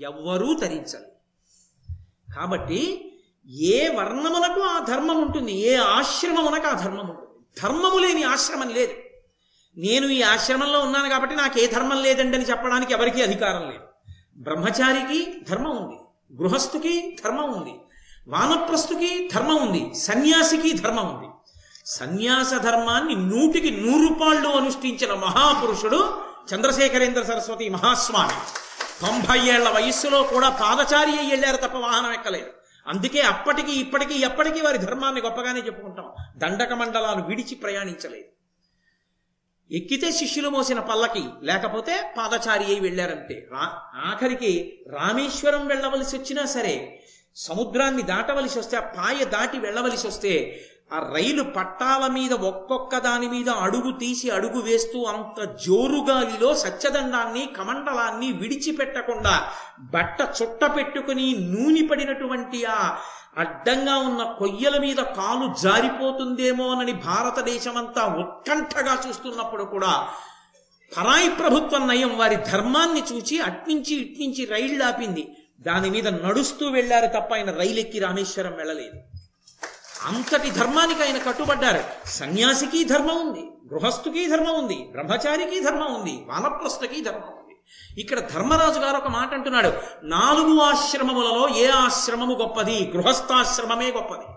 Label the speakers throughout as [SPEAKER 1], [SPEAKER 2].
[SPEAKER 1] ఎవ్వరూ తరించలేదు కాబట్టి ఏ వర్ణములకు ఆ ధర్మం ఉంటుంది ఏ ఆశ్రమమునకు ఆ ధర్మం ఉంటుంది. ధర్మము లేని ఆశ్రమం లేదు. నేను ఈ ఆశ్రమంలో ఉన్నాను కాబట్టి నాకు ఏ ధర్మం లేదండి అని చెప్పడానికి ఎవరికీ అధికారం లేదు. బ్రహ్మచారికి ధర్మం ఉంది గృహస్థుకి ధర్మం ఉంది వానప్రస్థుకి ధర్మం ఉంది సన్యాసికి ధర్మం ఉంది. సన్యాస ధర్మాన్ని నూటికి నూరు పాళ్ళు అనుష్ఠించిన మహాపురుషుడు చంద్రశేఖరేంద్ర సరస్వతి మహాస్వామి. తొంభై ఏళ్ళ వయస్సులో కూడా పాదచారి అయ్యి వెళ్ళారు తప్ప వాహనం ఎక్కలేదు. అందుకే అప్పటికి ఇప్పటికీ ఎప్పటికీ వారి ధర్మాన్ని గొప్పగానే చెప్పుకుంటాం. దండక మండలాలు విడిచి ప్రయాణించలేదు. ఎక్కితే శిష్యులు మోసిన పల్లకి లేకపోతే పాదచారి అయి వెళ్ళారంటే రా ఆఖరికి రామేశ్వరం వెళ్ళవలసి వచ్చినా సరే సముద్రాన్ని దాటవలసి వస్తే ఆ పాయ దాటి వెళ్ళవలసి వస్తే ఆ రైలు పట్టాల మీద ఒక్కొక్క దాని మీద అడుగు తీసి అడుగు వేస్తూ అంత జోరుగాలిలో సత్యదండాన్ని కమండలాన్ని విడిచిపెట్టకుండా బట్ట చుట్ట పెట్టుకుని నూనె పడినటువంటి ఆ అడ్డంగా ఉన్న కొయ్యల మీద కాలు జారిపోతుందేమోనని భారతదేశమంతా ఉత్కంఠగా చూస్తున్నప్పుడు కూడా పరాయి ప్రభుత్వం నయం వారి ధర్మాన్ని చూచి అట్నుంచి ఇట్నుంచి రైళ్ళు ఆపింది. దాని మీద నడుస్తూ వెళ్ళారు తప్ప ఆయన రైలెక్కి రామేశ్వరం వెళ్ళలేదు. అంతటి ధర్మానికి ఆయన కట్టుబడ్డారు. సన్యాసికి ధర్మం ఉంది గృహస్థుకి ధర్మం ఉంది బ్రహ్మచారికి ధర్మం ఉంది వానప్రస్థకి ధర్మం ఉంది. ఇక్కడ ధర్మరాజు గారు ఒక మాట అంటున్నాడు నాలుగు ఆశ్రమములలో ఏ ఆశ్రమము గొప్పది? గృహస్థాశ్రమమే గొప్పది.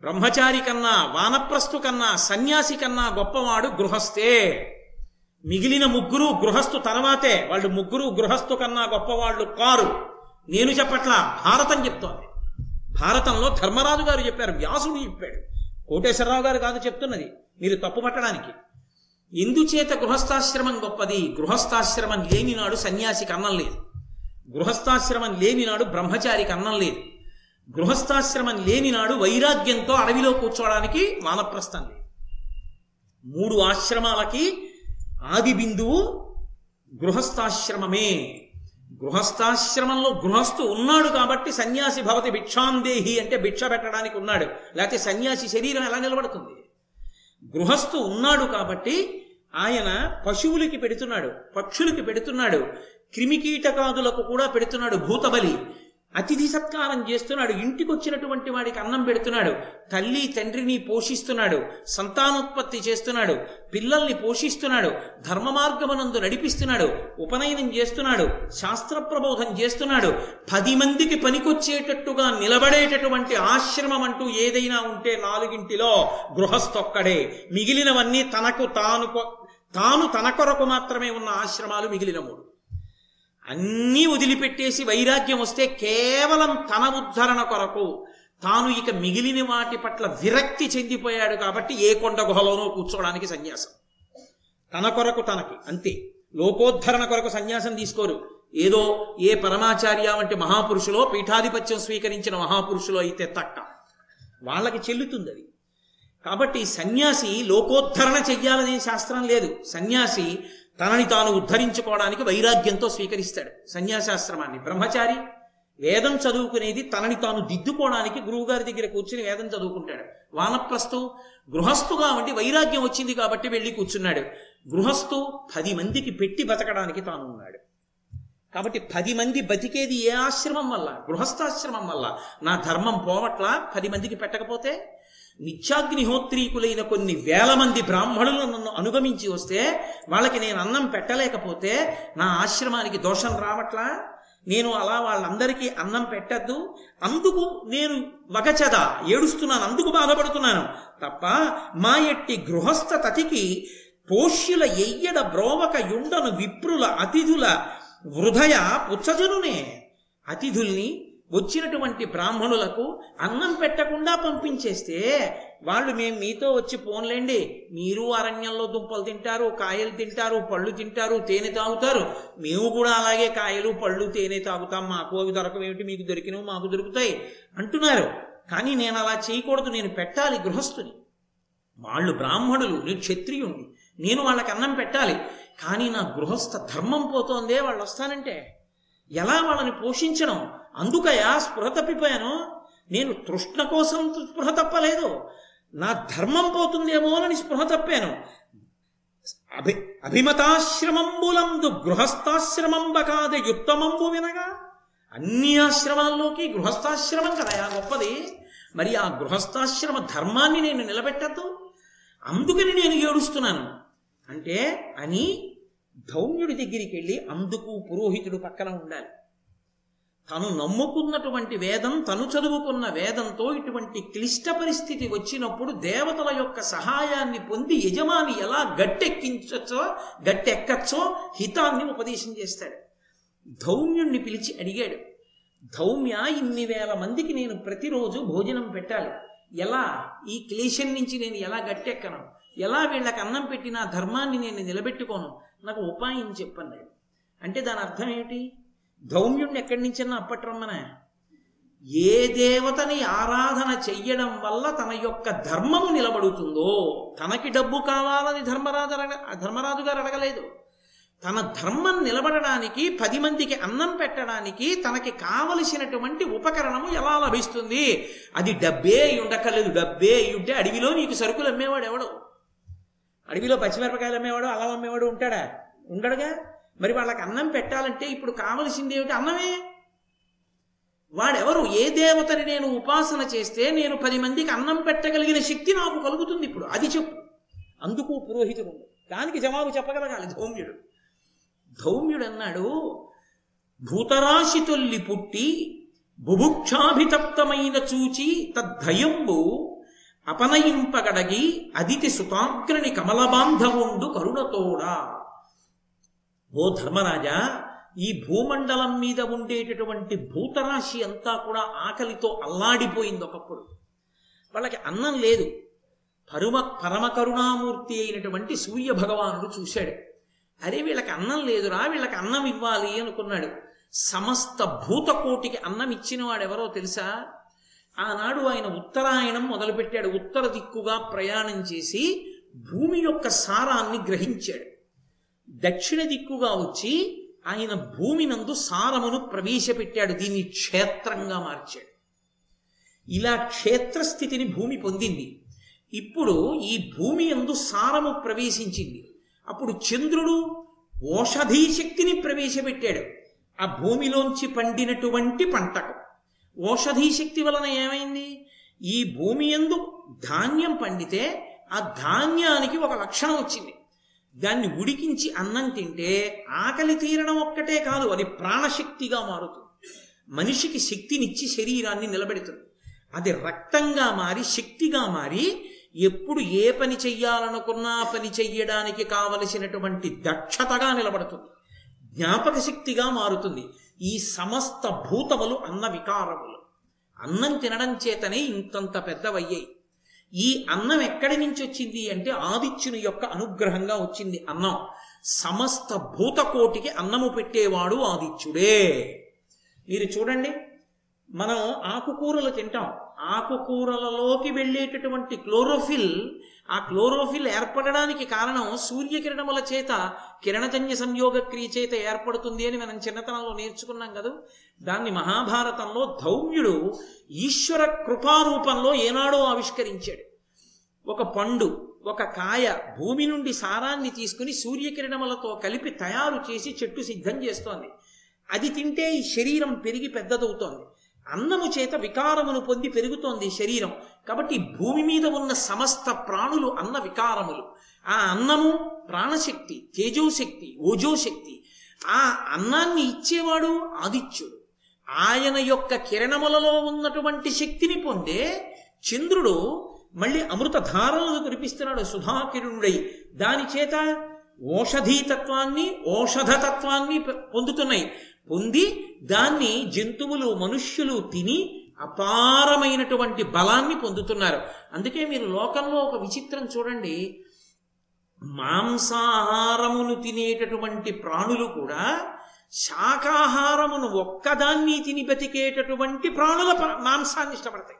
[SPEAKER 1] బ్రహ్మచారి కన్నా వానప్రస్థు కన్నా సన్యాసి కన్నా గొప్పవాడు గృహస్థే. మిగిలిన ముగ్గురు గృహస్థు తర్వాతే వాళ్ళు ముగ్గురు గృహస్థు కన్నా గొప్పవాళ్ళు కారు. నేను చెప్పట్లా భారతం చెప్తోంది. భారతంలో ధర్మరాజు గారు చెప్పారు వ్యాసుడు చెప్పాడు. కోటేశ్వరరావు గారు కాదు చెప్తున్నది మీరు తప్పు పట్టడానికి. ఎందుచేత గృహస్థాశ్రమం గొప్పది గృహస్థాశ్రమం లేనినాడు సన్యాసికి అన్నం లేదు. గృహస్థాశ్రమం లేనినాడు బ్రహ్మచారికి అన్నం లేదు. గృహస్థాశ్రమం లేనినాడు వైరాగ్యంతో అడవిలో కూర్చోవడానికి వానప్రస్థం లేదు. మూడు ఆశ్రమాలకి ఆది బిందువు గృహస్థాశ్రమమే. గృహస్థాశ్రమంలో గృహస్థు ఉన్నాడు కాబట్టి సన్యాసి భవతి భిక్షాందేహి అంటే భిక్ష పెట్టడానికి ఉన్నాడు. లేకపోతే సన్యాసి శరీరం ఎలా నిలబడుతుంది? గృహస్థు ఉన్నాడు కాబట్టి ఆయన పశువులకి పెడుతున్నాడు పక్షులకి పెడుతున్నాడు క్రిమికీటకాదులకు కూడా పెడుతున్నాడు భూతబలి. అతిథి సత్కారం చేస్తున్నాడు. ఇంటికి వచ్చినటువంటి వాడికి అన్నం పెడుతున్నాడు. తల్లి తండ్రిని పోషిస్తున్నాడు. సంతానోత్పత్తి చేస్తున్నాడు. పిల్లల్ని పోషిస్తున్నాడు. ధర్మ మార్గమునందు నడిపిస్తున్నాడు. ఉపనయనం చేస్తున్నాడు. శాస్త్ర ప్రబోధం చేస్తున్నాడు. పది మందికి పనికొచ్చేటట్టుగా నిలబడేటటువంటి ఆశ్రమం అంటూ ఏదైనా ఉంటే నాలుగింటిలో గృహస్థొక్కడే. మిగిలినవన్నీ తనకు తాను కొ- తాను తన కొరకు మాత్రమే ఉన్న ఆశ్రమాలు మిగిలిన మూడు. అన్నీ వదిలిపెట్టేసి వైరాగ్యం వస్తే కేవలం తన ఉద్ధరణ కొరకు తాను ఇక మిగిలిన వాటి పట్ల విరక్తి చెందిపోయాడు కాబట్టి ఏ కొండ గుహలోనో కూర్చోవడానికి సన్యాసం. తన కొరకు తనకి అంతే. లోకోద్ధరణ కొరకు సన్యాసం తీసుకోరు. ఏదో ఏ పరమాచార్య వంటి మహాపురుషులో పీఠాధిపత్యం స్వీకరించిన మహాపురుషులో అయితే తక్క వాళ్ళకి చెల్లుతుంది అది. కాబట్టి సన్యాసి లోకోద్ధరణ చెయ్యాలనే శాస్త్రం లేదు. సన్యాసి తనని తాను ఉద్ధరించుకోవడానికి వైరాగ్యంతో స్వీకరిస్తాడు సన్యాసాశ్రమాన్ని. బ్రహ్మచారి వేదం చదువుకునేది తనని తాను దిద్దుకోవడానికి గురువుగారి దగ్గర కూర్చుని వేదం చదువుకుంటాడు. వానప్రస్థు గృహస్థుగా ఉండి వైరాగ్యం వచ్చింది కాబట్టి వెళ్ళి కూర్చున్నాడు. గృహస్థు పది మందికి పెట్టి బతకడానికి తాను ఉన్నాడు. కాబట్టి పది మంది బతికేది ఏ ఆశ్రమం వల్ల? గృహస్థాశ్రమం వల్ల. నా ధర్మం పోవట్లా? పది మందికి పెట్టకపోతే? నిత్యాగ్నిహోత్రీకులైన కొన్ని వేల మంది బ్రాహ్మణులు నన్ను అనుగమించి వస్తే వాళ్ళకి నేను అన్నం పెట్టలేకపోతే నా ఆశ్రమానికి దోషం రావట్లా? నేను అలా వాళ్ళందరికీ అన్నం పెట్టద్దు. అందుకు నేను వగచద ఏడుస్తున్నాను అందుకు బాధపడుతున్నాను. తప్ప మా ఎట్టి గృహస్థ తతికి పోష్యుల ఎయ్యడ బ్రోవక యుండను విప్రుల అతిథుల హృదయ పుచ్చజనునే. అతిథుల్ని వచ్చినటువంటి బ్రాహ్మణులకు అన్నం పెట్టకుండా పంపించేస్తే వాళ్ళు మేము మీతో వచ్చి పోన్లేండి. మీరు అరణ్యంలో దుంపలు తింటారు కాయలు తింటారు పళ్ళు తింటారు తేనె తాగుతారు. మేము కూడా అలాగే కాయలు పళ్ళు తేనె తాగుతాం. మాకు అవి దొరకవేమిటి మీకు దొరికినవి మాకు దొరుకుతాయి అంటున్నారు. కానీ నేను అలా చేయకూడదు నేను పెట్టాలి గృహస్థుని. వాళ్ళు బ్రాహ్మణులు నేను క్షత్రియుణ్ణి. నేను వాళ్ళకి అన్నం పెట్టాలి. కానీ నా గృహస్థ ధర్మం పోతోందే వాళ్ళు వస్తానంటే. ఎలా వాళ్ళని పోషించడం? అందుకయా స్పృహ తప్పిపోయాను? నేను తృష్ణ కోసం స్పృహ తప్పలేదు. నా ధర్మం పోతుందేమోనని స్పృహ తప్పాను. అభి అభిమతాశ్రమంబులందు గృహస్థాశ్రమంబకాది యుక్తమంబు వినగా అన్ని ఆశ్రమాల్లోకి గృహస్థాశ్రమం కదయా గొప్పది. మరి ఆ గృహస్థాశ్రమ ధర్మాన్ని నేను నిలబెట్టద్దు. అందుకని నేను ఏడుస్తున్నాను. అంటే అని ధౌమ్యుడి దగ్గరికి వెళ్ళి అందుకు పురోహితుడు పక్కన ఉండాలి. తను నమ్ముకున్నటువంటి వేదం తను చదువుకున్న వేదంతో ఇటువంటి క్లిష్ట పరిస్థితి వచ్చినప్పుడు దేవతల యొక్క సహాయాన్ని పొంది యజమాని ఎలా గట్టెక్కించచ్చో గట్టెక్కచ్చో హితాన్ని ఉపదేశం చేస్తాడు. ధౌమ్యుణ్ణి పిలిచి అడిగాడు ధౌమ్య ఇన్ని వేల మందికి నేను ప్రతిరోజు భోజనం పెట్టాలి. ఎలా? ఈ క్లేశం నుంచి నేను ఎలా గట్టెక్కను? ఎలా వీళ్ళకి అన్నం పెట్టి నా ధర్మాన్ని నేను నిలబెట్టుకోను? నాకు ఉపాయం చెప్పన్నాడు అంటే దాని అర్థం ఏమిటి? ధౌమ్యుణ్ణి ఎక్కడి నుంచన్నా అప్పట్రమ్మన. ఏ దేవతని ఆరాధన చెయ్యడం వల్ల తన యొక్క ధర్మము నిలబడుతుందో తనకి డబ్బు కావాలని ధర్మరాజు అడగ ధర్మరాజు గారు అడగలేదు. తన ధర్మం నిలబడడానికి పది మందికి అన్నం పెట్టడానికి తనకి కావలసినటువంటి ఉపకరణము ఎలా లభిస్తుంది? అది డబ్బే అయి ఉండక్కర్లేదు డబ్బే ఉంటే అడవిలో నీకు సరుకులు అమ్మేవాడు ఎవడు? అడవిలో పచ్చిమిరపకాయలు అమ్మేవాడు అలా అమ్మేవాడు ఉంటాడా? ఉండడుగా? మరి వాళ్ళకి అన్నం పెట్టాలంటే ఇప్పుడు కావలసింది ఏమిటి? అన్నమే. వాడెవరు? ఏ దేవతని నేను ఉపాసన చేస్తే నేను పది మందికి అన్నం పెట్టగలిగిన శక్తి నాకు కలుగుతుంది ఇప్పుడు. అది చెప్పు. అందుకు పురోహితుడు దానికి జవాబు చెప్పగలగాలి. ధౌమ్యుడు. ధౌమ్యుడు అన్నాడు భూతరాశి తొల్లి పుట్టి బుభుక్షాభితప్తమైన చూచి తద్ధయంబు అపనయింపగడగి అదితి సుతాగ్రని కమలబాంధవుండు కరుణతోడా. ఓ ధర్మరాజా ఈ భూమండలం మీద ఉండేటటువంటి భూతరాశి అంతా కూడా ఆకలితో అల్లాడిపోయింది ఒకప్పుడు. వాళ్ళకి అన్నం లేదు. పరమ పరమ కరుణామూర్తి అయినటువంటి సూర్య భగవానుడు చూశాడు. అరే వీళ్ళకి అన్నం లేదురా వీళ్ళకి అన్నం ఇవ్వాలి అనుకున్నాడు. సమస్త భూతకోటికి అన్నం ఇచ్చిన వాడెవరో తెలుసా? ఆనాడు ఆయన ఉత్తరాయణం మొదలుపెట్టాడు. ఉత్తర దిక్కుగా ప్రయాణం చేసి భూమి యొక్క సారాన్ని గ్రహించాడు. దక్షిణ దిక్కుగా వచ్చి ఆయన భూమి నందు సారమును ప్రవేశపెట్టాడు. దీన్ని క్షేత్రంగా మార్చాడు. ఇలా క్షేత్రస్థితిని భూమి పొందింది. ఇప్పుడు ఈ భూమి యందు సారము ప్రవేశించింది. అప్పుడు చంద్రుడు ఓషధీ శక్తిని ప్రవేశపెట్టాడు. ఆ భూమిలోంచి పండినటువంటి పంటకు. ఓషధీ శక్తి వలన ఏమైంది? ఈ భూమి ఎందు ధాన్యం పండితే ఆ ధాన్యానికి ఒక లక్షణం వచ్చింది. దాన్ని ఉడికించి అన్నం తింటే ఆకలి తీరడం ఒక్కటే కాదు అది ప్రాణశక్తిగా మారుతుంది. మనిషికి శక్తినిచ్చి శరీరాన్ని నిలబెడుతుంది. అది రక్తంగా మారి శక్తిగా మారి ఎప్పుడు ఏ పని చెయ్యాలనుకున్నా పని చెయ్యడానికి కావలసినటువంటి దక్షతగా నిలబడుతుంది. జ్ఞాపక శక్తిగా మారుతుంది. ఈ సమస్త భూతములు అన్న వికారములు. అన్నం తినడం చేతనే ఇంతంత పెద్దవయ్యాయి. ఈ అన్నం ఎక్కడి నుంచి వచ్చింది అంటే ఆదిత్యుని యొక్క అనుగ్రహంగా వచ్చింది అన్నం. సమస్త భూతకోటికి అన్నము పెట్టేవాడు ఆదిత్యుడే. మీరు చూడండి మనం ఆకుకూరలు తింటాం. ఆకుకూరలలోకి వెళ్ళేటటువంటి క్లోరోఫిల్ ఆ క్లోరోఫిల్ ఏర్పడడానికి కారణం సూర్యకిరణముల చేత కిరణజన్య సంయోగ క్రియ చేత ఏర్పడుతుంది అని మనం చిన్నతనంలో నేర్చుకున్నాం కదా? దాన్ని మహాభారతంలో ధౌమ్యుడు ఈశ్వర కృపారూపంలో ఏనాడో ఆవిష్కరించాడు. ఒక పండు ఒక కాయ భూమి నుండి సారాన్ని తీసుకుని సూర్యకిరణములతో కలిపి తయారు చేసి చెట్టు సిద్ధం చేస్తోంది. అది తింటే ఈ శరీరం పెరిగి పెద్దదవుతోంది. అన్నము చేత వికారమును పొంది పెరుగుతోంది శరీరం. కాబట్టి భూమి మీద ఉన్న సమస్త ప్రాణులు అన్న వికారములు. ఆ అన్నము ప్రాణశక్తి తేజోశక్తి ఓజోశక్తి. ఆ అన్నాన్ని ఇచ్చేవాడు ఆదిత్యుడు. ఆయన యొక్క కిరణములలో ఉన్నటువంటి శక్తిని పొందే చంద్రుడు మళ్ళీ అమృత ధారలను కురిపిస్తున్నాడు సుధాకిరుడై దాని చేత ఓషధీతత్వాన్ని ఓషధతత్వాన్ని పొందుతున్నాయి. పొంది దాన్ని జంతువులు మనుష్యులు తిని అపారమైనటువంటి బలాన్ని పొందుతున్నారు. అందుకే మీరు లోకంలో ఒక విచిత్రం చూడండి. మాంసాహారమును తినేటటువంటి ప్రాణులు కూడా శాకాహారమును ఒక్కదాన్ని తిని బ్రతికేటటువంటి ప్రాణుల మాంసాన్ని ఇష్టపడతాయి.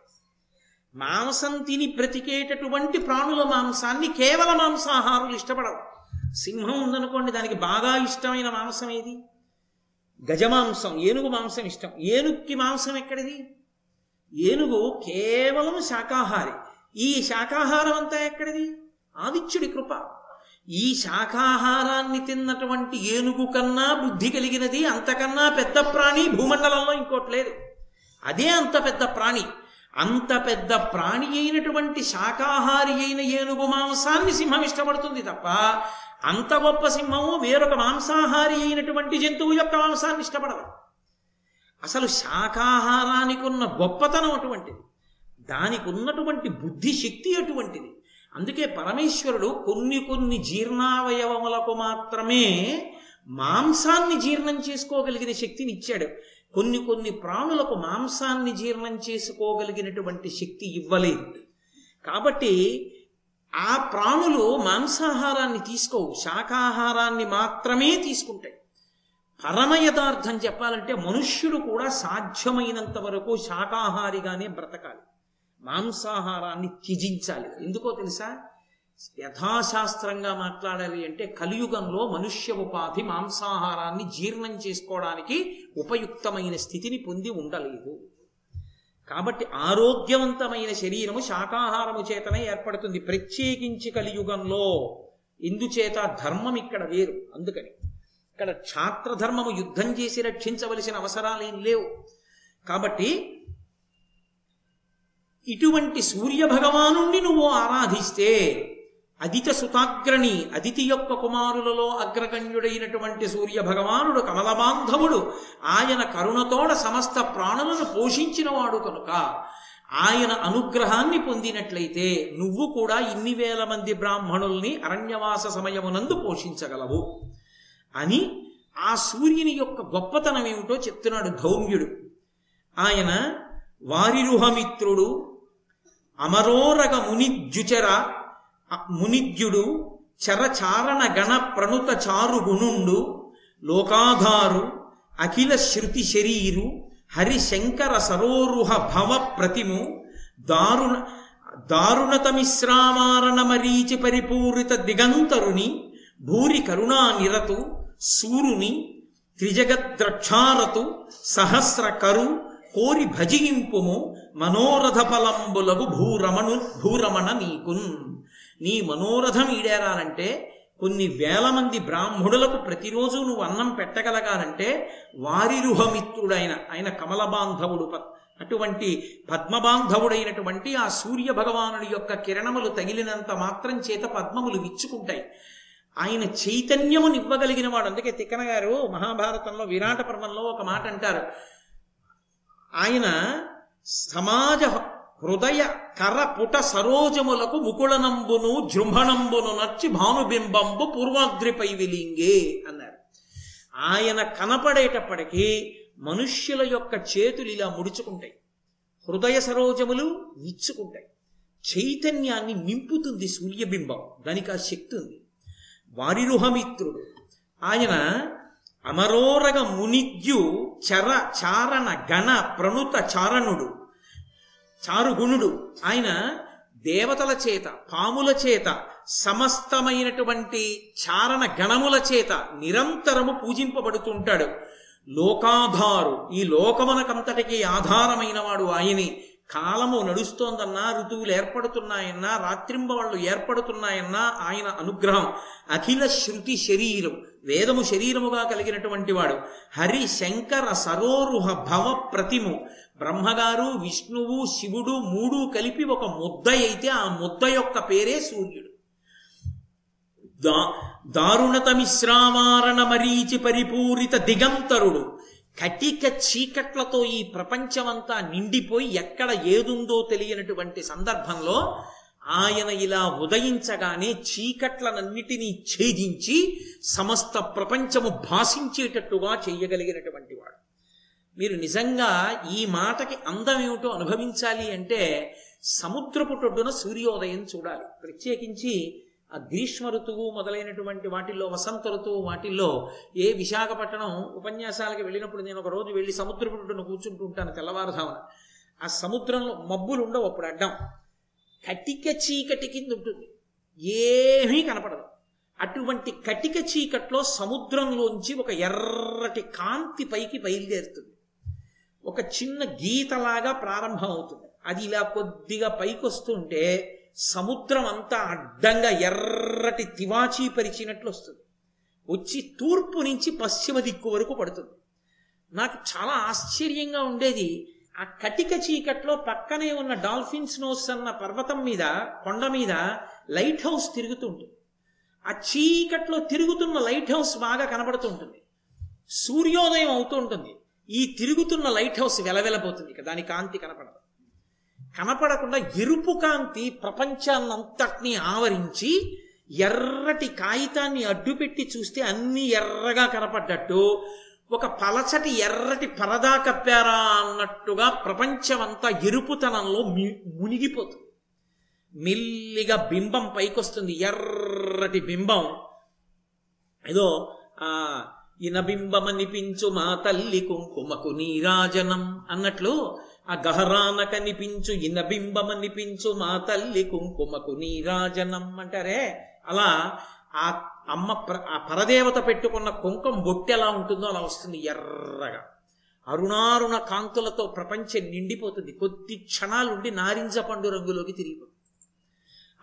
[SPEAKER 1] మాంసం తిని బ్రతికేటటువంటి ప్రాణుల మాంసాన్ని కేవల మాంసాహారులు ఇష్టపడవు సింహం ఉందనుకోండి దానికి బాగా ఇష్టమైన మాంసం ఏది? గజమాంసం ఏనుగు మాంసం ఇష్టం. ఏనుగుకి మాంసం ఎక్కడిది? ఏనుగు కేవలం శాకాహారి. ఈ శాకాహారం అంతా ఎక్కడిది? ఆదిత్యుడి కృప. ఈ శాకాహారాన్ని తిన్నటువంటి ఏనుగు కన్నా బుద్ధి కలిగినది అంతకన్నా పెద్ద ప్రాణి భూమండలంలో ఇంకోటి లేదు. అదే అంత పెద్ద ప్రాణి. అంత పెద్ద ప్రాణి అయినటువంటి శాకాహారి అయిన ఏనుగు మాంసాన్ని సింహం ఇష్టపడుతుంది తప్ప అంత గొప్ప సింహము వేరొక మాంసాహారి అయినటువంటి జంతువు యొక్క మాంసాన్ని ఇష్టపడదు. అసలు శాకాహారానికి ఉన్న గొప్పతనం అటువంటిది. దానికి ఉన్నటువంటి బుద్ధి శక్తి అటువంటిది. అందుకే పరమేశ్వరుడు కొన్ని కొన్ని జీర్ణావయవములకు మాత్రమే మాంసాన్ని జీర్ణం చేసుకోగలిగిన శక్తిని ఇచ్చాడు కొన్ని కొన్ని ప్రాణులకు మాంసాన్ని జీర్ణం చేసుకోగలిగినటువంటి శక్తి ఇవ్వలేదు. కాబట్టి ఆ ప్రాణులు మాంసాహారాన్ని తీసుకోవు శాకాహారాన్ని మాత్రమే తీసుకుంటాయి. పరమ యథార్థం చెప్పాలంటే మనుష్యుడు కూడా సాధ్యమైనంత వరకు శాకాహారిగానే బ్రతకాలి. మాంసాహారాన్ని త్యజించాలి. ఎందుకో తెలుసా? యథాశాస్త్రంగా మాట్లాడాలి అంటే కలియుగంలో మనుష్య ఉపాధి మాంసాహారాన్ని జీర్ణం చేసుకోవడానికి ఉపయుక్తమైన స్థితిని పొంది ఉండలేదు. కాబట్టి ఆరోగ్యవంతమైన శరీరము శాకాహారము చేతనే ఏర్పడుతుంది. ప్రత్యేకించి కలియుగంలో ఇందుచేత ధర్మం ఇక్కడ వేరు. అందుకని ఇక్కడ క్షాత్రధర్మము యుద్ధం చేసి రక్షించవలసిన అవసరాలేం లేవు. కాబట్టి ఇటువంటి సూర్య భగవానుణ్ణి నువ్వు ఆరాధిస్తే అదిత సుతాగ్రణి అదితి యొక్క కుమారులలో అగ్రగణ్యుడైనటువంటి సూర్య భగవానుడు కమలబాంధవుడు. ఆయన కరుణతోడ సమస్త ప్రాణులను పోషించినవాడు కనుక ఆయన అనుగ్రహాన్ని పొందినట్లయితే నువ్వు కూడా ఇన్ని వేల మంది బ్రాహ్మణుల్ని అరణ్యవాస సమయమునందు పోషించగలవు. అని ఆ సూర్యుని యొక్క గొప్పతనం ఏమిటో చెప్తున్నాడు ధౌమ్యుడు. ఆయన వారిరుహమిత్రుడు అమరోరగ మునిద్యుచర మునిద్యుడు చరచారణ గణ ప్రణుత చారు గుణుండు లోకాధారు అఖిల శృతి శరీరు హరిశంకర సరోరుహ భవ ప్రతిము దారుణ దారుణతమిశ్రామారణ మరీచి పరిపూరిత దిగంతరుని భూరి కరుణా నిరతు సూరుని త్రిజగద్రక్షారతు సహస్ర కరు కోరి భజింపుము మనోరథ ఫలంబులగు భూరమణు భూరమణ నీకున్ నీ మనోరథం ఈడేరాలంటే కొన్ని వేల మంది బ్రాహ్మణులకు ప్రతిరోజు నువ్వు అన్నం పెట్టగలగాలంటే వారిరుహమిత్రుడైన ఆయన కమల బాంధవుడు అటువంటి పద్మబాంధవుడైనటువంటి ఆ సూర్య భగవానుడి యొక్క కిరణములు తగిలినంత మాత్రం చేత పద్మములు విచ్చుకుంటాయి. ఆయన చైతన్యమునివ్వగలిగిన వాడు. అందుకే తిక్కన గారు మహాభారతంలో విరాట పర్వంలో ఒక మాట అంటారు. ఆయన సమాజ హృదయ కర పుట సరోజములకు ముకుళనంబును జృంభణంబును నచ్చి భానుబింబంబు పూర్వాద్రిపై విలింగే అన్నారు. ఆయన కనపడేటప్పటికీ మనుష్యుల యొక్క చేతులు ఇలా ముడుచుకుంటాయి. హృదయ సరోజములు విచ్చుకుంటాయి. చైతన్యాన్ని నింపుతుంది సూర్యబింబం దానికి ఆ శక్తి ఉంది. వారిరుహమిత్రుడు. ఆయన అమరోరగ మునిద్యు చర చారణ గణ ప్రణుత చారణుడు. చారుగుణుడు. ఆయన దేవతల చేత పాముల చేత సమస్తమైనటువంటి చారణ గణముల చేత నిరంతరము పూజింపబడుతుంటాడు. లోకాధారు. ఈ లోకమునకంతటికి ఆధారమైన వాడు ఆయనే. కాలము నడుస్తోందన్నా ఋతువులు ఏర్పడుతున్నాయన్నా రాత్రింబవళ్ళు ఏర్పడుతున్నాయన్నా ఆయన అనుగ్రహం. అఖిల శృతి శరీరం. వేదము శరీరముగా కలిగినటువంటి వాడు. హరి శంకర సరోరుహ భవ ప్రతిము. బ్రహ్మగారు విష్ణువు శివుడు మూడు కలిపి ఒక ముద్ద అయితే ఆ ముద్ద యొక్క పేరే సూర్యుడు. దా దారుణతమిశ్రామారణ మరీచి పరిపూరిత దిగంతరుడు. కటిక చీకట్లతో ఈ ప్రపంచమంతా నిండిపోయి ఎక్కడ ఏదుందో తెలియనటువంటి సందర్భంలో ఆయన ఇలా ఉదయించగానే చీకట్లనన్నిటినీ ఛేదించి సమస్త ప్రపంచము భాషించేటట్టుగా చేయగలిగినటువంటి వాడు. మీరు నిజంగా ఈ మాటకి అందం ఏమిటో అనుభవించాలి అంటే సముద్రపు టొడ్డున సూర్యోదయం చూడాలి. ప్రత్యేకించి ఆ గ్రీష్మ ఋతువు మొదలైనటువంటి వాటిల్లో వసంత ఋతువు వాటిల్లో ఏ విశాఖపట్నం ఉపన్యాసాలకు వెళ్ళినప్పుడు నేను ఒక రోజు వెళ్ళి సముద్రపు టొడ్డున కూర్చుంటూ ఉంటాను తెల్లవారుధామన ఆ సముద్రంలో మబ్బులు ఉండవు అప్పుడు అడ్డం. కటిక చీకటి కింద ఉంటుంది. ఏమీ కనపడదు. అటువంటి కటిక చీకట్లో సముద్రంలోంచి ఒక ఎర్రటి కాంతి పైకి బయలుదేరుతుంది. ఒక చిన్న గీతలాగా ప్రారంభం అవుతుంది అది ఇలా కొద్దిగా పైకొస్తుంటే సముద్రం అంతా అడ్డంగా ఎర్రటి తివాచీ పరిచినట్లు వస్తుంది. వచ్చి తూర్పు నుంచి పశ్చిమ దిక్కు వరకు పడుతుంది. నాకు చాలా ఆశ్చర్యంగా ఉండేది. ఆ కటిక చీకట్లో పక్కనే ఉన్న డాల్ఫిన్స్ నోస్ అన్న పర్వతం మీద కొండ మీద లైట్ హౌస్ తిరుగుతుంటుంది. ఆ చీకట్లో తిరుగుతున్న లైట్ హౌస్ బాగా కనబడుతుంటుంది. సూర్యోదయం అవుతూ ఉంటుంది. ఈ తిరుగుతున్న లైట్ హౌస్ వెలవెలబోతుంది ఇక దాని కాంతి కనపడదు. కనపడకుండా ఎరుపు కాంతి ప్రపంచాన్నంతటినీ ఆవరించి ఎర్రటి కాగితాన్ని అడ్డుపెట్టి చూస్తే అన్ని ఎర్రగా కనపడ్డట్టు ఒక పలచటి ఎర్రటి పరదా కప్పారా అన్నట్టుగా ప్రపంచమంతా ఎరుపుతనంలో మునిగిపోతుంది. మెల్లిగా బింబం పైకొస్తుంది ఎర్రటి బింబం. ఏదో ఇనబింబమనిపించు మా తల్లి కుంకుమకు నీరాజనం అన్నట్లు ఆ గహరాన కనిపించు ఇనబింబమనిపించు మా తల్లి కుంకుమకు నీరాజనం అంటారే? అలా ఆ అమ్మ ప్ర- ఆ పరదేవత పెట్టుకున్న కుంకుమ బొట్టె ఎలా ఉంటుందో అలా వస్తుంది ఎర్రగా. అరుణారుణ కాంతులతో ప్రపంచం నిండిపోతుంది. కొద్ది క్షణాలుండి నారింజ పండు రంగులోకి తిరిగిపోతుంది.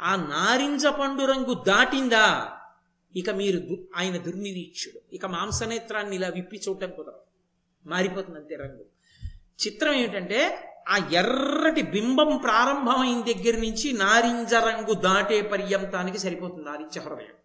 [SPEAKER 1] ఆ నారింజ పండు రంగు దాటిందా ఇక మీరు దు- ఆయన దుర్నిరీక్షుడు. ఇక మాంసనేత్రాన్ని ఇలా విప్పి చూడటం కుదరదు. మారిపోతుంది అంతే రంగు. చిత్రం ఏమిటంటే ఆ ఎర్రటి బింబం ప్రారంభమైన దగ్గర నుంచి నారింజ రంగు దాటే పర్యంతానికి సరిపోతుంది ఆదిత్య హృదయం.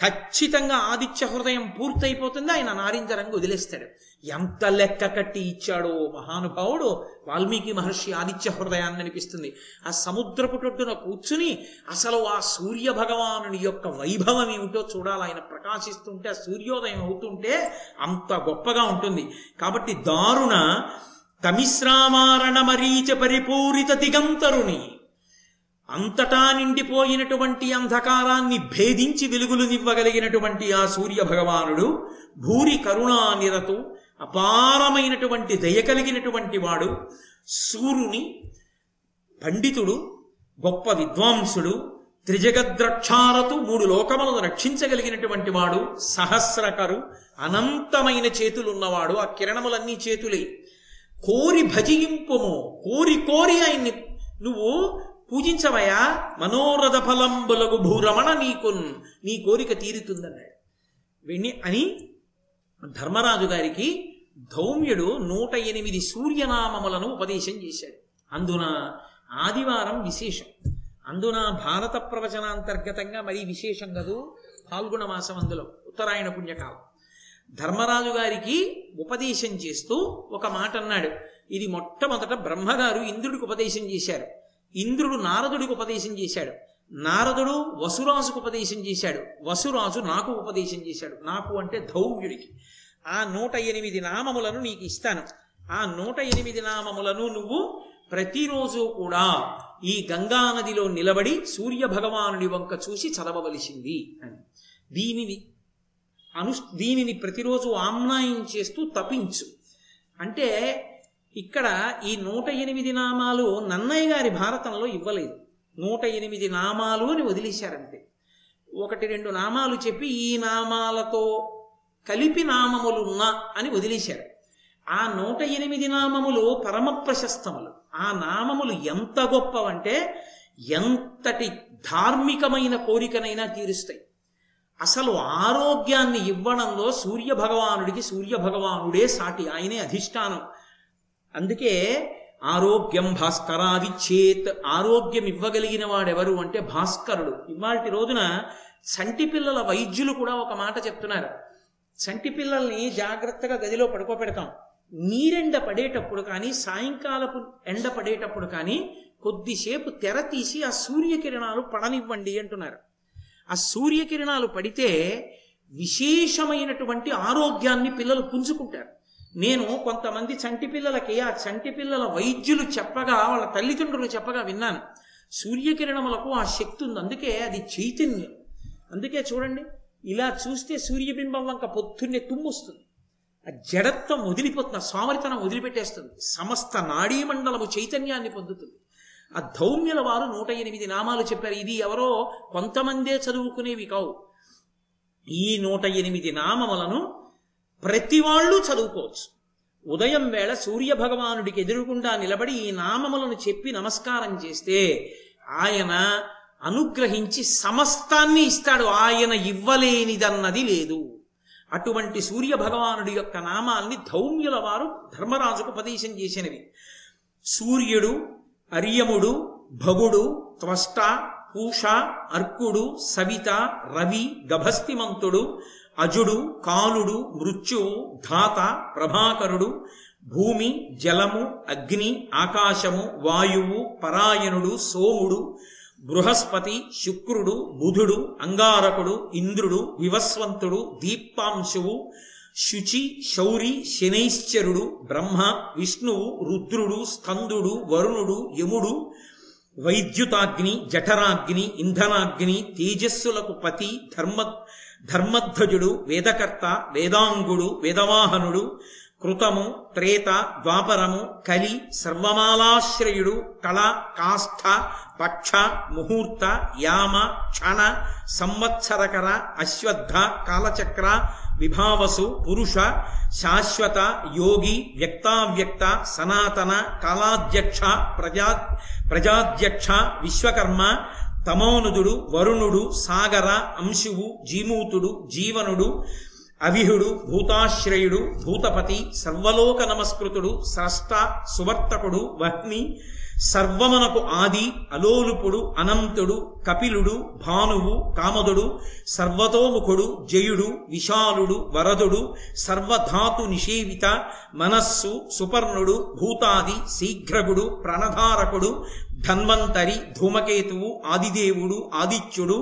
[SPEAKER 1] ఖచ్చితంగా ఆదిత్య హృదయం పూర్తయిపోతుంది. ఆయన నారింజ రంగు వదిలేస్తాడు. ఎంత లెక్క కట్టి ఇచ్చాడో మహానుభావుడు వాల్మీకి మహర్షి ఆదిత్య హృదయాన్ని అనిపిస్తుంది ఆ సముద్రపు టొడ్డున కూర్చుని అసలు ఆ సూర్య భగవానుని యొక్క వైభవం ఏమిటో చూడాలి. ఆయన ప్రకాశిస్తుంటే ఆ సూర్యోదయం అవుతుంటే అంత గొప్పగా ఉంటుంది. కాబట్టి దారుణ తమిశ్రామారణ మరీచ పరిపూరిత దిగంతరుని అంతటా నిండిపోయినటువంటి అంధకారాన్ని భేదించి వెలుగులు నివ్వగలిగినటువంటి ఆ సూర్య భగవానుడు భూరి కరుణా నిరతు అపారమైనటువంటి దయ కలిగినటువంటి వాడు సూర్యుని పండితుడు గొప్ప విద్వాంసుడు త్రిజగద్రక్షారతు మూడు లోకములను రక్షించగలిగినటువంటి వాడు సహస్రకరు అనంతమైన చేతులున్నవాడు ఆ కిరణములన్నీ చేతులే. కోరి భజింపుము కోరి కోరి ఆయన్ని నువ్వు పూజించవయా? మనోరథ ఫలంబులగు భూరమణ నీకున్ నీ కోరిక తీరుతుందన్నాడు. విని అని ధర్మరాజు గారికి ధౌమ్యుడు నూట ఎనిమిది సూర్యనామములను ఉపదేశం చేశాడు. అందున ఆదివారం విశేషం. అందున భారత ప్రవచనాంతర్గతంగా మరీ విశేషం కదూ? పాల్గొన మాసం అందులో ఉత్తరాయణ పుణ్యకాలం. ధర్మరాజు గారికి ఉపదేశం చేస్తూ ఒక మాట అన్నాడు ఇది మొట్టమొదట బ్రహ్మగారు ఇంద్రుడికి ఉపదేశం చేశారు. ఇంద్రుడు నారదుడికి ఉపదేశం చేశాడు. నారదుడు వసురాజుకు ఉపదేశం చేశాడు. వసురాజు నాకు ఉపదేశం చేశాడు. నాకు అంటే ధౌమ్యుడికి. ఆ నూట ఎనిమిది నామములను నీకు ఇస్తాను. ఆ నూట ఎనిమిది నామములను నువ్వు ప్రతిరోజు కూడా ఈ గంగా నదిలో నిలబడి సూర్య భగవానుడి వంక చూసి చదవవలసింది అని. దీనిని అను దీనిని ప్రతిరోజు ఆమ్నాయం చేస్తూ తపించు. అంటే ఇక్కడ ఈ నూట ఎనిమిది నామాలు నన్నయ్య గారి భారతంలో ఇవ్వలేదు. నూట ఎనిమిది నామాలు అని వదిలేశారంటే ఒకటి రెండు నామాలు చెప్పి ఈ నామాలతో కలిపి నామములున్నా అని వదిలేశారు. ఆ నూట ఎనిమిది నామములు పరమ ప్రశస్తములు ఆ నామములు ఎంత గొప్పవంటే ఎంతటి ధార్మికమైన కోరికనైనా తీరుస్తాయి. అసలు ఆరోగ్యాన్ని ఇవ్వడంలో సూర్య భగవానుడికి సూర్య భగవానుడే సాటి. ఆయనే అధిష్టానం. అందుకే ఆరోగ్యం భాస్కరాది చేత్ ఆరోగ్యం ఇవ్వగలిగిన వాడెవరు అంటే భాస్కరుడు. ఇవాటి రోజున చంటి పిల్లల వైద్యులు కూడా ఒక మాట చెప్తున్నారు. చంటి పిల్లల్ని జాగ్రత్తగా గదిలో పడుకోబెడతాం. నీరెండ పడేటప్పుడు కానీ సాయంకాలపు ఎండ పడేటప్పుడు కానీ కొద్దిసేపు తెర తీసి ఆ సూర్యకిరణాలు పడనివ్వండి అంటున్నారు. ఆ సూర్యకిరణాలు పడితే విశేషమైనటువంటి ఆరోగ్యాన్ని పిల్లలు పుంజుకుంటారు. నేను కొంతమంది చంటి పిల్లలకి ఆ చంటి పిల్లల వైద్యులు చెప్పగా వాళ్ళ తల్లిదండ్రులు చెప్పగా విన్నాను. సూర్యకిరణములకు ఆ శక్తి ఉంది. అందుకే అది చైతన్యం. అందుకే చూడండి ఇలా చూస్తే సూర్యబింబం వంక పొద్దున్నే తుమ్మొస్తుంది. ఆ జడత్వం వదిలిపోతుంది ఆ సోమరితనం వదిలిపెట్టేస్తుంది. సమస్త నాడీమండలము చైతన్యాన్ని పొందుతుంది. ఆ ధౌమ్యుల వారు నూట ఎనిమిది నామాలు చెప్పారు. ఇది ఎవరో కొంతమందే చదువుకునేవి కావు. ఈ నూట ఎనిమిది నామములను ప్రతి వాళ్ళు చదువుకోవచ్చు. ఉదయం వేళ సూర్య భగవానుడికి ఎదురుగుండా నిలబడి ఈ నామములను చెప్పి నమస్కారం చేస్తే ఆయన అనుగ్రహించి సమస్తాన్ని ఇస్తాడు. ఆయన ఇవ్వలేనిదన్నది లేదు. అటువంటి సూర్య భగవానుడి యొక్క నామాల్ని ధౌమ్యుల వారు ధర్మరాజుకు ఉపదేశం చేసినవి. సూర్యుడు అర్యముడు భగుడు త్వష్ట పూష అర్కుడు సవిత రవి గభస్తిమంతుడు అజుడు కాలుడు మృత్యువు ధాత ప్రభాకరుడు భూమి జలము అగ్ని ఆకాశము వాయువు పరాయణుడు సోముడు బృహస్పతి శుక్రుడు బుధుడు అంగారకుడు ఇంద్రుడు వివస్వంతుడు దీప్తాంశువు శుచి శౌరి శనైశ్చరుడు బ్రహ్మ విష్ణువు రుద్రుడు స్కందుడు వరుణుడు యముడు వైద్యుతాగ్ని జఠరాగ్ని ఇంధనాగ్ని తేజస్సులకు పతి ధర్మ ధర్మధ్వజుడు వేదకర్త వేదాంగుడు వేదవాహనుడు కృతము త్రేత ద్వాపరము కలి సర్వమాలాశ్రయుడు కళ కాష్ఠ పక్ష ముహూర్త యామ క్షణ సంవత్సరకర అశ్వద్ధ కాలచక్ర విభావసు పురుష శాశ్వత యోగి వ్యక్తావ్యక్త సనాతన కాలాధ్యక్ష ప్రజా ప్రజాధ్యక్ష విశ్వకర్మ తమోనుదుడు వరుణుడు సాగర అంశువు జీమూతుడు జీవనుడు అవిహుడు భూతాశ్రయుడు భూతపతి సర్వలోక నమస్కృతుడు స్రష్ట సువర్తకుడు వహ్ని సర్వమనకు ఆది అలోలుపుడు అనంతుడు కపిలుడు భానువు కామదుడు సర్వతోముఖుడు జయుడు విశాలుడు వరదుడు సర్వధాతు నిషేవిత మనస్సు సుపర్ణుడు భూతాది శీఘ్రగుడు ప్రణధారకుడు ధన్వంతరి ధూమకేతువు ఆదిదేవుడు ఆదిత్యుడు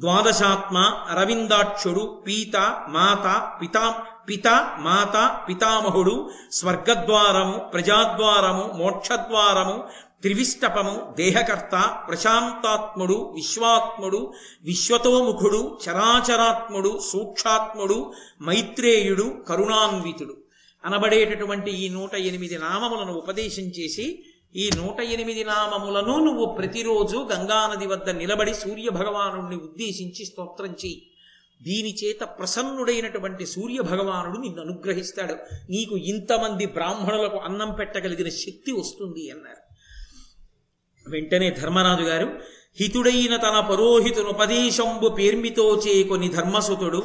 [SPEAKER 1] ద్వాదశాత్మ అరవిందాక్షుడు పీత మాత పితా పిత మాత పితామహుడు స్వర్గద్వారము ప్రజాద్వారము మోక్షద్వారము త్రివిష్టపము దేహకర్త ప్రశాంతాత్ముడు విశ్వాత్ముడు విశ్వతోముఖుడు చరాచరాత్ముడు సూక్షాత్ముడు మైత్రేయుడు కరుణాన్వితుడు. అనబడేటటువంటి ఈ నూట ఎనిమిది నామములను ఉపదేశం చేసి ఈ నూట ఎనిమిది నామములను నువ్వు ప్రతిరోజు గంగానది వద్ద నిలబడి సూర్య భగవాను ఉద్దేశించి స్తోత్రం చేయి దీని చేత ప్రసన్నుడైనటువంటి సూర్య భగవానుడు నిన్ను అనుగ్రహిస్తాడు. నీకు ఇంతమంది బ్రాహ్మణులకు అన్నం పెట్టగలిగిన శక్తి వస్తుంది అన్నారు. వెంటనే ధర్మరాజు గారు హితుడైన తన పరోహితునుపదేశంబు పేర్మితో చేకొని ధర్మసుతుడు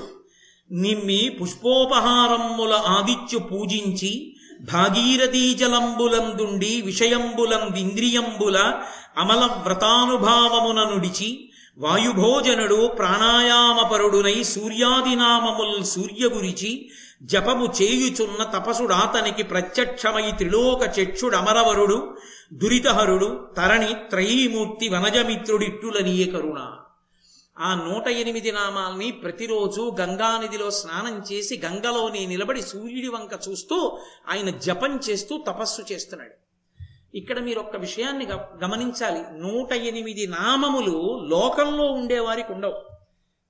[SPEAKER 1] నిమ్మి పుష్పోపహారమ్ముల ఆదిత్యు పూజించి భాగీరథీ జలంబులందుండి విషయంబులందింద్రియంబుల అమల వ్రతానుభావమున నుడిచి వాయుభోజనుడు ప్రాణాయామపరుడునై సూర్యాదినామముల్ సూర్యగురిచి జపము చేయుచున్న తపసుడాతనికి ప్రత్యక్షమై త్రిలోక చక్షుడమరవరుడు దురితహరుడు తరణి త్రయీమూర్తి వనజమిత్రుడిట్టులనియే కరుణ. ఆ నూట ఎనిమిది నామాల్ని ప్రతిరోజు గంగానదిలో స్నానం చేసి గంగలోని నిలబడి సూర్యుడి వంక చూస్తూ ఆయన జపం చేస్తూ తపస్సు చేస్తున్నాడు. ఇక్కడ మీరు ఒక్క విషయాన్ని గమనించాలి. నూట ఎనిమిది నామములు లోకంలో ఉండేవారికి ఉండవు.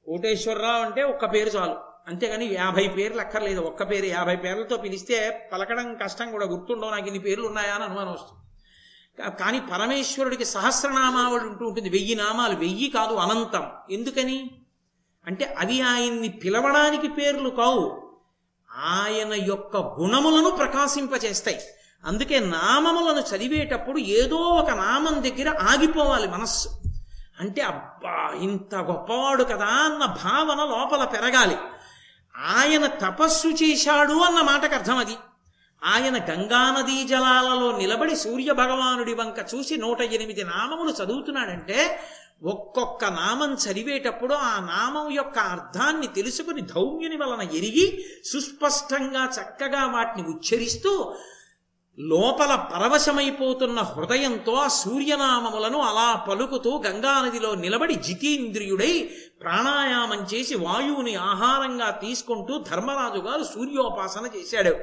[SPEAKER 1] కోటేశ్వరరావు అంటే ఒక్క పేరు చాలు. అంతేగాని యాభై పేర్లు అక్కర్లేదు. ఒక్క పేరు యాభై పేర్లతో పిలిస్తే పలకడం కష్టం కూడా గుర్తుండవు నాకు ఇన్ని పేర్లు ఉన్నాయా అని అనుమానం వస్తుంది. కానీ పరమేశ్వరుడికి సహస్రనామావళి ఉంటూ ఉంటుంది. వెయ్యి నామాలు. వెయ్యి కాదు అనంతం. ఎందుకని? అంటే అవి ఆయన్ని పిలవడానికి పేర్లు కావు. ఆయన యొక్క గుణములను ప్రకాశింపచేస్తాయి. అందుకే నామములను చదివేటప్పుడు ఏదో ఒక నామం దగ్గర ఆగిపోవాలి మనస్సు. అంటే అబ్బా ఇంత గొప్పవాడు కదా అన్న భావన లోపల పెరగాలి. ఆయన తపస్సు చేశాడు అన్న మాటకు అర్థం అది. ఆయన గంగానదీ జలాలలో నిలబడి సూర్య భగవానుడి వంక చూసి నూట ఎనిమిది నామములు చదువుతున్నాడంటే ఒక్కొక్క నామం చదివేటప్పుడు ఆ నామం యొక్క అర్థాన్ని తెలుసుకుని ధౌమ్యుని వలన ఎరిగి సుస్పష్టంగా చక్కగా వాటిని ఉచ్చరిస్తూ లోపల పరవశమైపోతున్న హృదయంతో ఆ సూర్యనామములను అలా పలుకుతూ గంగానదిలో నిలబడి జితేంద్రియుడై ప్రాణాయామం చేసి వాయువుని ఆహారంగా తీసుకుంటూ ధర్మరాజు గారు సూర్యోపాసన చేశాడు.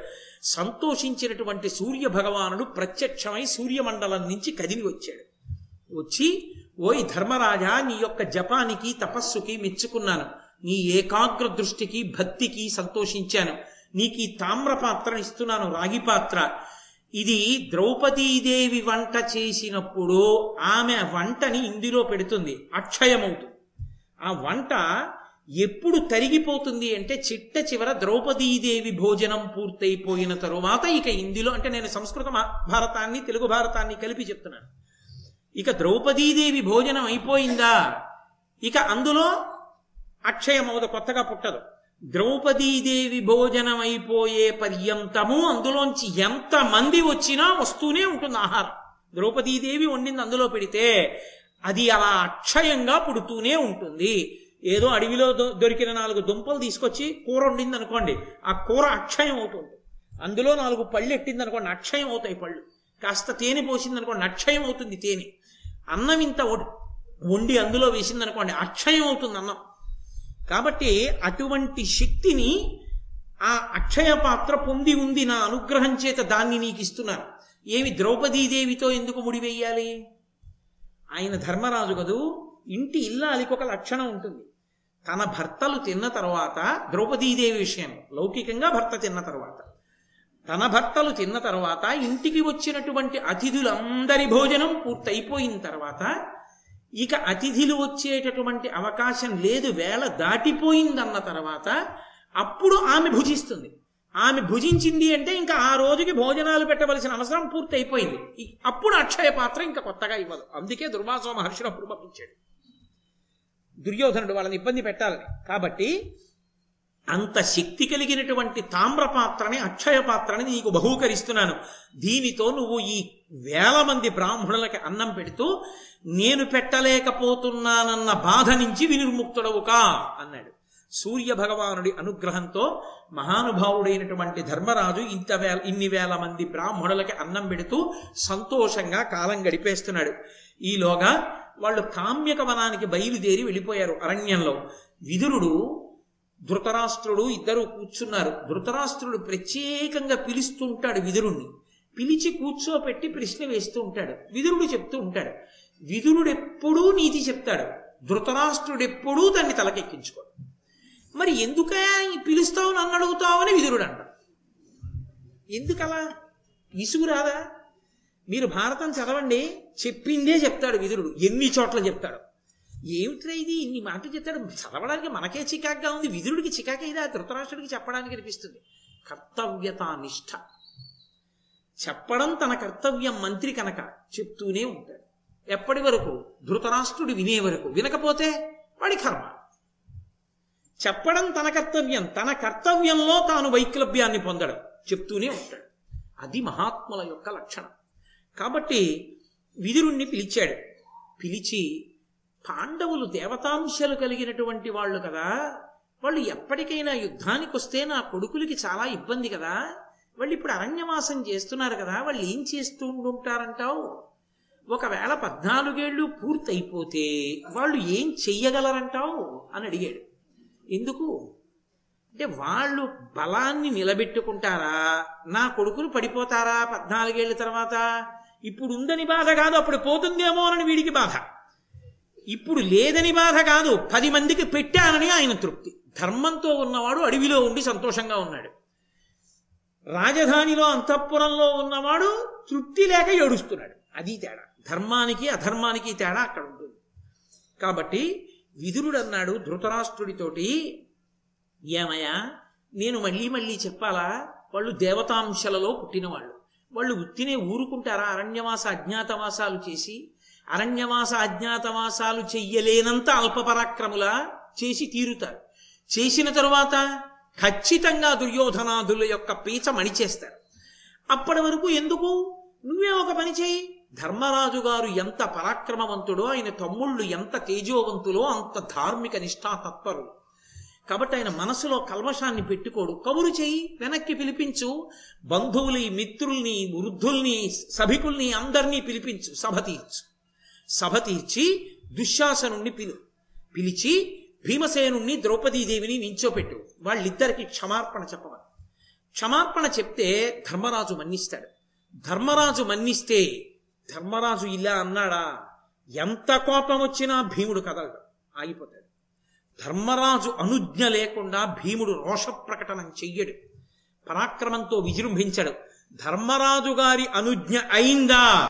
[SPEAKER 1] సంతోషించినటువంటి సూర్య భగవానుడు ప్రత్యక్షమై సూర్యమండలం నుంచి కదిలి వచ్చాడు. వచ్చి ఓయ్ ధర్మరాజా నీ యొక్క జపానికి తపస్సుకి మెచ్చుకున్నాను. నీ ఏకాగ్ర దృష్టికి భక్తికి సంతోషించాను. నీకు ఈ తామ్ర పాత్రను ఇస్తున్నాను రాగి పాత్ర ఇది ద్రౌపదీదేవి వంట చేసినప్పుడు ఆమె వంటని ఇందులో పెడుతుంది. అక్షయమవుతుంది. ఆ వంట ఎప్పుడు తరిగిపోతుంది అంటే చిట్ట చివర ద్రౌపదీదేవి భోజనం పూర్తయిపోయిన తరువాత ఇక ఇందులో అంటే నేను సంస్కృత భారతాన్ని తెలుగు భారతాన్ని కలిపి చెప్తున్నాను. ఇక ద్రౌపదీదేవి భోజనం అయిపోయిందా? ఇక అందులో అక్షయమవుద కొత్తగా పుట్టదు. ద్రౌపదీదేవి భోజనం అయిపోయే పర్యంతము అందులోంచి ఎంత మంది వచ్చినా వస్తూనే ఉంటుంది ఆహారం. ద్రౌపదీదేవి వండింది అందులో పెడితే అది అలా అక్షయంగా పుడుతూనే ఉంటుంది. ఏదో అడవిలో దొ- దొరికిన నాలుగు దుంపలు తీసుకొచ్చి కూర వండింది అనుకోండి ఆ కూర అక్షయం అవుతుంది. అందులో నాలుగు పళ్ళు ఎట్టింది అనుకోండి అక్షయం అవుతాయి పళ్ళు. కాస్త తేనె పోసింది అనుకోండి అక్షయం అవుతుంది తేనె. అన్నం ఇంత వండి అందులో వేసింది అనుకోండి అక్షయం అవుతుంది అన్నం. కాబట్టి అటువంటి శక్తిని ఆ అక్షయ పాత్ర పొంది ఉంది నా అనుగ్రహం చేత దాన్ని నీకు ఇస్తున్నాను. ఏమి ద్రౌపదీదేవితో ఎందుకు ముడివేయాలి ఆయన ధర్మరాజు కదూ ఇంటి ఇల్లాలికి ఒక లక్షణం ఉంటుంది. తన భర్తలు తిన్న తర్వాత ద్రౌపదీదేవి విషయం లౌకికంగా భర్త తిన్న తర్వాత తన భర్తలు తిన్న తర్వాత ఇంటికి వచ్చినటువంటి అతిథులందరి భోజనం పూర్తయిపోయిన తర్వాత ఇక అతిథులు వచ్చేటటువంటి అవకాశం లేదు వేళ దాటిపోయిందన్న తర్వాత అప్పుడు ఆమె భుజిస్తుంది. ఆమె భుజించింది అంటే ఇంకా ఆ రోజుకి భోజనాలు పెట్టవలసిన అవసరం పూర్తి అయిపోయింది అప్పుడు అక్షయ పాత్ర ఇంకా కొత్తగా ఇవ్వదు. అందుకే దుర్వాసో మహర్షులు అప్పుడు పంపించాడు. దుర్యోధనుడు వాళ్ళని ఇబ్బంది పెట్టాలని. కాబట్టి అంత శక్తి కలిగినటువంటి తామ్ర పాత్రని అక్షయ పాత్రని నీకు బహూకరిస్తున్నాను. దీనితో నువ్వు ఈ వేల మంది బ్రాహ్మణులకి అన్నం పెడుతూ నేను పెట్టలేకపోతున్నానన్న బాధ నుంచి వినిర్ముక్తుడవుకా అన్నాడు. సూర్య భగవానుడి అనుగ్రహంతో మహానుభావుడైనటువంటి ధర్మరాజు ఇంత వేల ఇన్ని వేల మంది బ్రాహ్మణులకి అన్నం పెడుతూ సంతోషంగా కాలం గడిపేస్తున్నాడు. ఈలోగా వాళ్ళు కామ్యక వనానికి బయలుదేరి వెళ్ళిపోయారు అరణ్యంలో. విదురుడు ధృతరాష్ట్రుడు ఇద్దరు కూర్చున్నారు. ధృతరాష్ట్రుడు ప్రత్యేకంగా పిలుస్తుంటాడు విదురుణ్ణి. పిలిచి కూర్చోపెట్టి ప్రశ్న వేస్తూ ఉంటాడు. విదురుడు చెప్తూ ఉంటాడు. విదురుడు ఎప్పుడూ నీతి చెప్తాడు. ధృతరాష్ట్రుడు ఎప్పుడూ దాన్ని తలకెక్కించుకోడు. మరి ఎందుకే పిలుస్తావు నన్ను అడుగుతావని విదురుడు అంట ఎందుకలా? ఇసుగు రాదా? మీరు భారతం చదవండి. చెప్పిందే చెప్తాడు విదురుడు. ఎన్ని చోట్ల చెప్తాడు? ఏమిట్రా ఇది? ఇన్ని మాటలు చెప్తాడు. చదవడానికి మనకే చికాక్గా ఉంది. విదురుడికి ఆ ధృతరాష్ట్రుడికి చెప్పడానికి అనిపిస్తుంది. కర్తవ్యత నిష్ఠ చెప్పడం తన కర్తవ్యం మంత్రి కనుక చెప్తూనే ఉంటాడు. ఎప్పటి వరకు? ధృతరాష్ట్రుడు వినే వరకు. వినకపోతే వాడి కర్మ. చెప్పడం తన కర్తవ్యం. తన కర్తవ్యంలో తాను వైక్లభ్యాన్ని పొందడం. చెప్తూనే ఉంటాడు. అది మహాత్ముల యొక్క లక్షణం. కాబట్టి విదురుణ్ణి పిలిచాడు. పిలిచి పాండవులు దేవతాంశాలు కలిగినటువంటి వాళ్ళు కదా. వాళ్ళు ఎప్పటికైనా యుద్ధానికి వస్తే నా కొడుకులకి చాలా ఇబ్బంది కదా. వాళ్ళు ఇప్పుడు అరణ్యవాసం చేస్తున్నారు కదా వాళ్ళు ఏం చేస్తూ ఉండుంటారంటావు? ఒకవేళ పద్నాలుగేళ్ళు పూర్తయిపోతే వాళ్ళు ఏం చెయ్యగలరంటావు? అని అడిగాడు. ఎందుకు? అంటే వాళ్ళు బలాన్ని నిలబెట్టుకుంటారా? నా కొడుకులు పడిపోతారా పద్నాలుగేళ్ళ తర్వాత? ఇప్పుడు ఉందని బాధ కాదు అప్పుడు పోతుందేమోనని వీడికి బాధ. ఇప్పుడు లేదని బాధ కాదు పది మందికి పెట్టానని ఆయన తృప్తి. ధర్మంతో ఉన్నవాడు అడవిలో ఉండి సంతోషంగా ఉన్నాడు. రాజధానిలో అంతఃపురంలో ఉన్నవాడు తృప్తి లేక ఏడుస్తున్నాడు. అది తేడా. ధర్మానికి అధర్మానికి తేడా అక్కడ ఉంటుంది. కాబట్టి విదురుడు అన్నాడు ధృతరాష్ట్రుడితోటి ఏమయ్యా నేను మళ్ళీ మళ్ళీ చెప్పాలా? వాళ్ళు దేవతాంశలలో పుట్టినవాళ్ళు. వాళ్ళు ఉత్తినే ఊరుకుంటారా? అరణ్యవాస అజ్ఞాతవాసాలు చేసి అరణ్యవాస అజ్ఞాతవాసాలు చెయ్యలేనంత అల్పపరాక్రములా చేసి తీరుతారు. చేసిన తరువాత ఖచ్చితంగా దుర్యోధనాదుల యొక్క పీచ మణిచేస్తారు. అప్పటి వరకు ఎందుకు? నువ్వే ఒక పని చేయి. ధర్మరాజు గారు ఎంత పరాక్రమవంతుడో ఆయన తమ్ముళ్ళు ఎంత తేజోవంతులో అంత ధార్మిక నిష్ఠా తత్పరులు కాబట్టి ఆయన మనసులో కల్మషాన్ని పెట్టుకోడు. కబురు చెయ్యి వెనక్కి పిలిపించు. బంధువుల్ని మిత్రుల్ని వృద్ధుల్ని సభికుల్ని అందరినీ పిలిపించు. సభ తీర్చు. సభ తీర్చి దుశ్శాసనుణ్ణి పిలు పిలిచి భీమసేనుణ్ణి ద్రౌపదీదేవిని నించోపెట్టు. వాళ్ళిద్దరికి క్షమార్పణ చెప్పమని. క్షమార్పణ చెప్తే ధర్మరాజు మన్నిస్తాడు. ధర్మరాజు మన్నిస్తే ధర్మరాజు ఇలా అన్నాడా ఎంత కోపం వచ్చినా భీముడు కదలడు. ఆగిపోతాడు. ధర్మరాజు అనుజ్ఞ లేకుండా భీముడు రోష ప్రకటనం చెయ్యడు. పరాక్రమంతో విజృంభించడు. ధర్మరాజు గారి అనుజ్ఞ అయిందా?